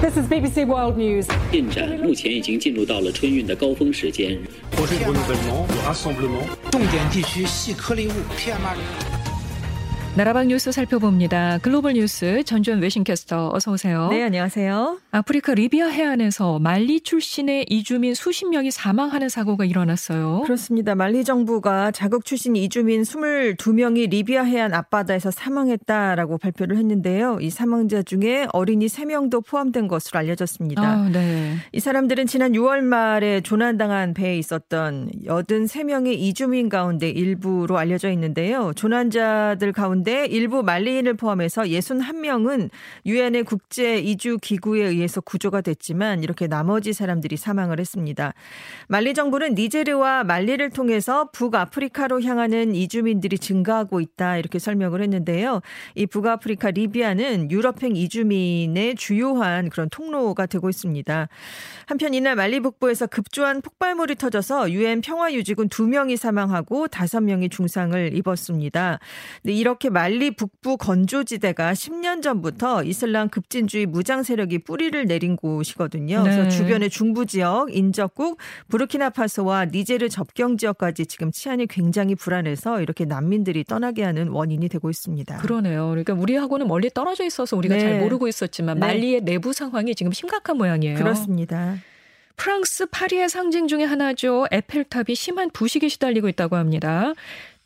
This is BBC World News. 进展目前已经进入到了春运的高峰时间。 projet de renouvellement, de rassemblement. 重点地区细颗粒物 PM2.5。 나라방 뉴스 살펴봅니다. 글로벌 뉴스 전주현 외신캐스터 어서 오세요. 네, 안녕하세요. 아프리카 리비아 해안에서 말리 출신의 이주민 수십 명이 사망하는 사고가 일어났어요. 그렇습니다. 말리 정부가 자국 출신 이주민 22명이 리비아 해안 앞바다에서 사망했다라고 발표를 했는데요. 이 사망자 중에 어린이 3명도 포함된 것으로 알려졌습니다. 아, 네. 이 사람들은 지난 6월 말에 조난당한 배에 있었던 83명의 이주민 가운데 일부로 알려져 있는데요. 조난자들 가운데 일부 말리인을 포함해서 61명은 유엔의 국제 이주 기구에 의해서 구조가 됐지만 이렇게 나머지 사람들이 사망을 했습니다. 말리 정부는 니제르와 말리를 통해서 북아프리카로 향하는 이주민들이 증가하고 있다 이렇게 설명을 했는데요. 이 북아프리카 리비아는 유럽행 이주민의 주요한 그런 통로가 되고 있습니다. 한편 이날 말리 북부에서 급조한 폭발물이 터져서 유엔 평화유지군 2명이 사망하고 5명이 중상을 입었습니다. 이렇게 말리 북부 건조지대가 10년 전부터 이슬람 급진주의 무장 세력이 뿌리를 내린 곳이거든요. 그래서 네. 주변의 중부 지역, 인접국, 부르키나파소와 니제르 접경 지역까지 지금 치안이 굉장히 불안해서 이렇게 난민들이 떠나게 하는 원인이 되고 있습니다. 그러네요. 그러니까 우리하고는 멀리 떨어져 있어서 우리가 네. 잘 모르고 있었지만 네. 말리의 내부 상황이 지금 심각한 모양이에요. 그렇습니다. 프랑스 파리의 상징 중에 하나죠. 에펠탑이 심한 부식에 시달리고 있다고 합니다.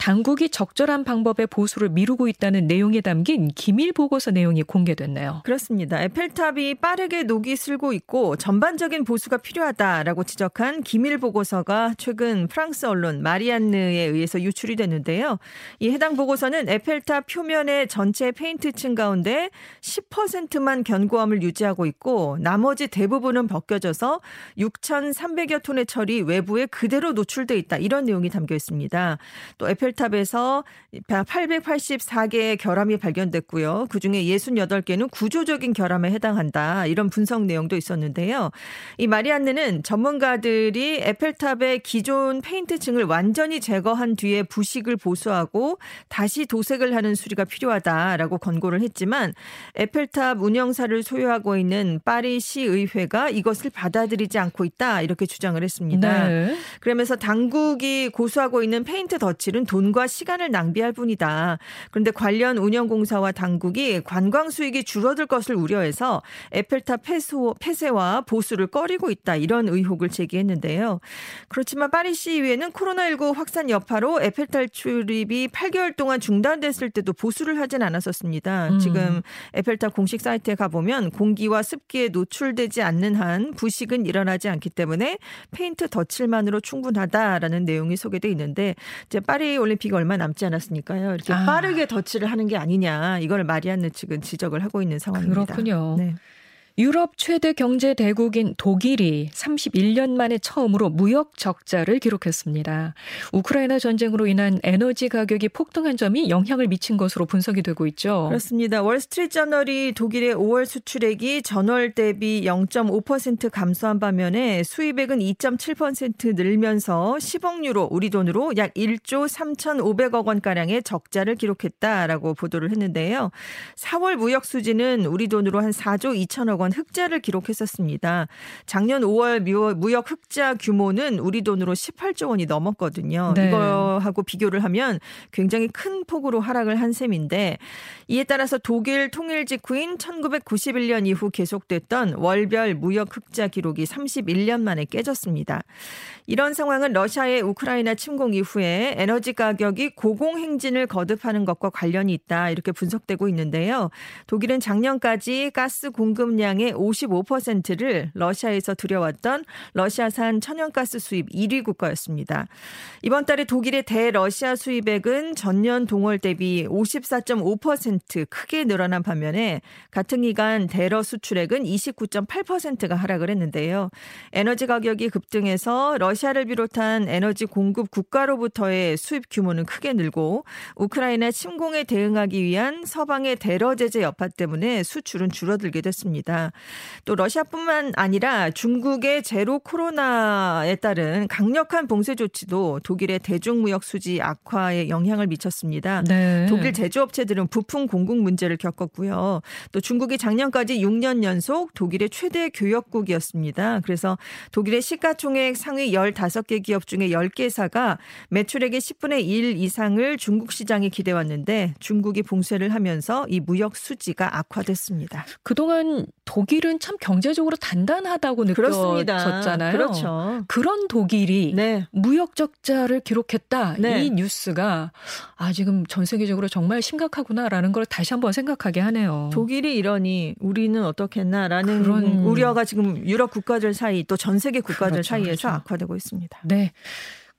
당국이 적절한 방법의 보수를 미루고 있다는 내용이 담긴 기밀 보고서 내용이 공개됐네요. 그렇습니다. 에펠탑이 빠르게 녹이 슬고 있고 전반적인 보수가 필요하다라고 지적한 기밀 보고서가 최근 프랑스 언론 마리안느에 의해서 유출이 됐는데요. 이 해당 보고서는 에펠탑 표면의 전체 페인트층 가운데 10%만 견고함을 유지하고 있고 나머지 대부분은 벗겨져서 6,300여 톤의 철이 외부에 그대로 노출돼 있다. 이런 내용이 담겨 있습니다. 또 에펠 탑에서 884개의 결함이 발견됐고요. 그중에 68개는 구조적인 결함에 해당한다. 이런 분석 내용도 있었는데요. 이 마리안느는 전문가들이 에펠탑의 기존 페인트층을 완전히 제거한 뒤에 부식을 보수하고 다시 도색을 하는 수리가 필요하다라고 권고를 했지만 에펠탑 운영사를 소유하고 있는 파리 시의회가 이것을 받아들이지 않고 있다. 이렇게 주장을 했습니다. 네. 그러면서 당국이 고수하고 있는 페인트 덧칠은 돈과 시간을 낭비할 뿐이다. 그런데 관련 운영공사와 당국이 관광 수익이 줄어들 것을 우려해서 에펠탑 폐소, 폐쇄와 보수를 꺼리고 있다. 이런 의혹을 제기했는데요. 그렇지만 파리 시의회는 코로나19 확산 여파로 에펠탑 출입이 8개월 동안 중단됐을 때도 보수를 하진 않았었습니다. 음. 지금 에펠탑 공식 사이트에 가보면 공기와 습기에 노출되지 않는 한 부식은 일어나지 않기 때문에 페인트 덧칠만으로 충분하다라는 내용이 소개돼 있는데 이제 파리 올림픽이 얼마 남지 않았으니까요. 이렇게 아. 빠르게 덧칠을 하는 게 아니냐 이걸 마리안느 측은 지적을 하고 있는 상황입니다. 그렇군요. 네. 유럽 최대 경제 대국인 독일이 31년 만에 처음으로 무역 적자를 기록했습니다. 우크라이나 전쟁으로 인한 에너지 가격이 폭등한 점이 영향을 미친 것으로 분석이 되고 있죠. 그렇습니다. 월스트리트 저널이 독일의 5월 수출액이 전월 대비 0.5% 감소한 반면에 수입액은 2.7% 늘면서 10억 유로, 우리 돈으로 약 1조 3,500억 원 가량의 적자를 기록했다라고 보도를 했는데요. 4월 무역 수지는 우리 돈으로 한 4조 2천억 원 흑자를 기록했었습니다. 작년 5월 무- 무역 흑자 규모는 우리 돈으로 18조 원이 넘었거든요. 네. 이거하고 비교를 하면 굉장히 큰 폭으로 하락을 한 셈인데 이에 따라서 독일 통일 직후인 1991년 이후 계속됐던 월별 무역 흑자 기록이 31년 만에 깨졌습니다. 이런 상황은 러시아의 우크라이나 침공 이후에 에너지 가격이 고공행진을 거듭하는 것과 관련이 있다 이렇게 분석되고 있는데요. 독일은 작년까지 가스 공급량 의 55%를 러시아에서 들여왔던 러시아산 천연가스 수입 1위 국가였습니다. 이번 달에 독일의 대러시아 수입액은 전년 동월 대비 54.5% 크게 늘어난 반면에 같은 기간 대러 수출액은 29.8%가 하락을 했는데요. 에너지 가격이 급등해서 러시아를 비롯한 에너지 공급 국가로부터의 수입 규모는 크게 늘고 우크라이나 침공에 대응하기 위한 서방의 대러 제재 여파 때문에 수출은 줄어들게 됐습니다. 있습니다. 또 러시아뿐만 아니라 중국의 제로 코로나에 따른 강력한 봉쇄 조치도 독일의 대중무역 수지 악화에 영향을 미쳤습니다. 네. 독일 제조업체들은 부품 공급 문제를 겪었고요. 또 중국이 작년까지 6년 연속 독일의 최대 교역국이었습니다. 그래서 독일의 시가총액 상위 15개 기업 중에 10개사가 매출액의 10분의 1 이상을 중국 시장에 기대왔는데 중국이 봉쇄를 하면서 이 무역 수지가 악화됐습니다. 그동안 독일은 참 경제적으로 단단하다고 느껴졌잖아요. 그렇죠. 그런 독일이 네. 무역 적자를 기록했다. 네. 이 뉴스가 아 지금 전 세계적으로 정말 심각하구나라는 걸 다시 한번 생각하게 하네요. 독일이 이러니 우리는 어떻겠나라는 그런- 우려가 지금 유럽 국가들 사이 또 전 세계 국가들 그렇죠, 사이에서 그렇죠. 악화되고 있습니다. 네.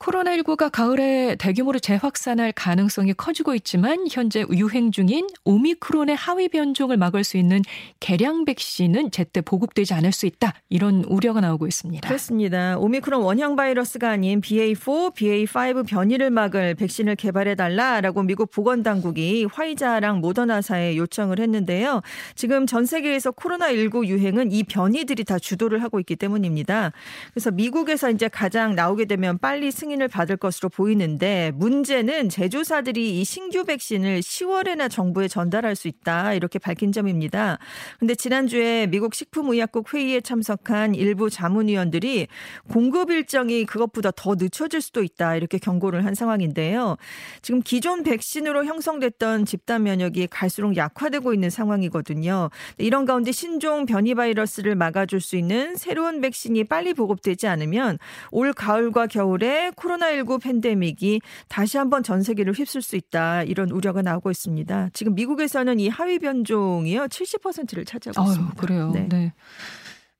코로나19가 가을에 대규모로 재확산할 가능성이 커지고 있지만 현재 유행 중인 오미크론의 하위 변종을 막을 수 있는 개량 백신은 제때 보급되지 않을 수 있다. 이런 우려가 나오고 있습니다. 그렇습니다. 오미크론 원형 바이러스가 아닌 BA4, BA5 변이를 막을 백신을 개발해 달라라고 미국 보건 당국이 화이자랑 모더나사에 요청을 했는데요. 지금 전 세계에서 코로나19 유행은 이 변이들이 다 주도를 하고 있기 때문입니다. 그래서 미국에서 이제 가장 나오게 되면 빨리 승인 을 받을 것으로 보이는데 문제는 제조사들이 이 신규 백신을 10월에나 정부에 전달할 수 있다 이렇게 밝힌 점입니다. 근데 지난주에 미국 식품의약국 회의에 참석한 일부 자문위원들이 공급 일정이 그것보다 더 늦춰질 수도 있다 이렇게 경고를 한 상황인데요. 지금 기존 백신으로 형성됐던 집단 면역이 갈수록 약화되고 있는 상황이거든요. 이런 가운데 신종 변이 바이러스를 막아줄 수 있는 새로운 백신이 빨리 보급되지 않으면 올 가을과 겨울에 코로나19 팬데믹이 다시 한번 전 세계를 휩쓸 수 있다 이런 우려가 나오고 있습니다. 지금 미국에서는 이 하위 변종이요 70%를 차지하고 아유, 있습니다. 그래요. 네. 네.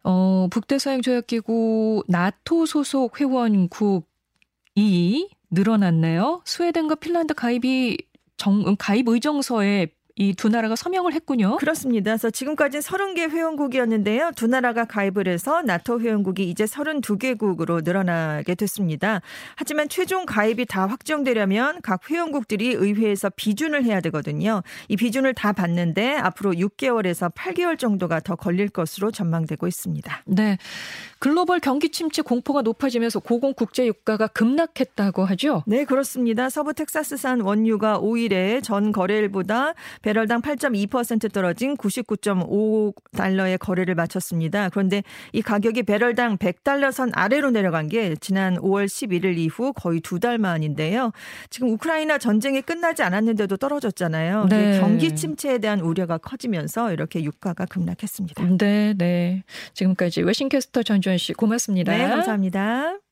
어, 북대서양조약기구 나토 소속 회원국이 늘어났네요. 스웨덴과 핀란드 가입이 정, 가입 의정서에 이 두 나라가 서명을 했군요. 그렇습니다. 그래서 지금까지는 30개 회원국이었는데요. 두 나라가 가입을 해서 나토 회원국이 이제 32개국으로 늘어나게 됐습니다. 하지만 최종 가입이 다 확정되려면 각 회원국들이 의회에서 비준을 해야 되거든요. 이 비준을 다 받는데 앞으로 6개월에서 8개월 정도가 더 걸릴 것으로 전망되고 있습니다. 네. 글로벌 경기 침체 공포가 높아지면서 고공 국제 유가가 급락했다고 하죠. 네, 그렇습니다. 서부 텍사스산 원유가 5일에 전 거래일보다 배럴당 8.2% 떨어진 99.5달러의 거래를 마쳤습니다. 그런데 이 가격이 배럴당 100달러 선 아래로 내려간 게 지난 5월 11일 이후 거의 두 달 만인데요. 지금 우크라이나 전쟁이 끝나지 않았는데도 떨어졌잖아요. 네. 경기 침체에 대한 우려가 커지면서 이렇게 유가가 급락했습니다. 네, 네. 지금까지 웨싱캐스터 전주 현씨 고맙습니다. 네, 감사합니다.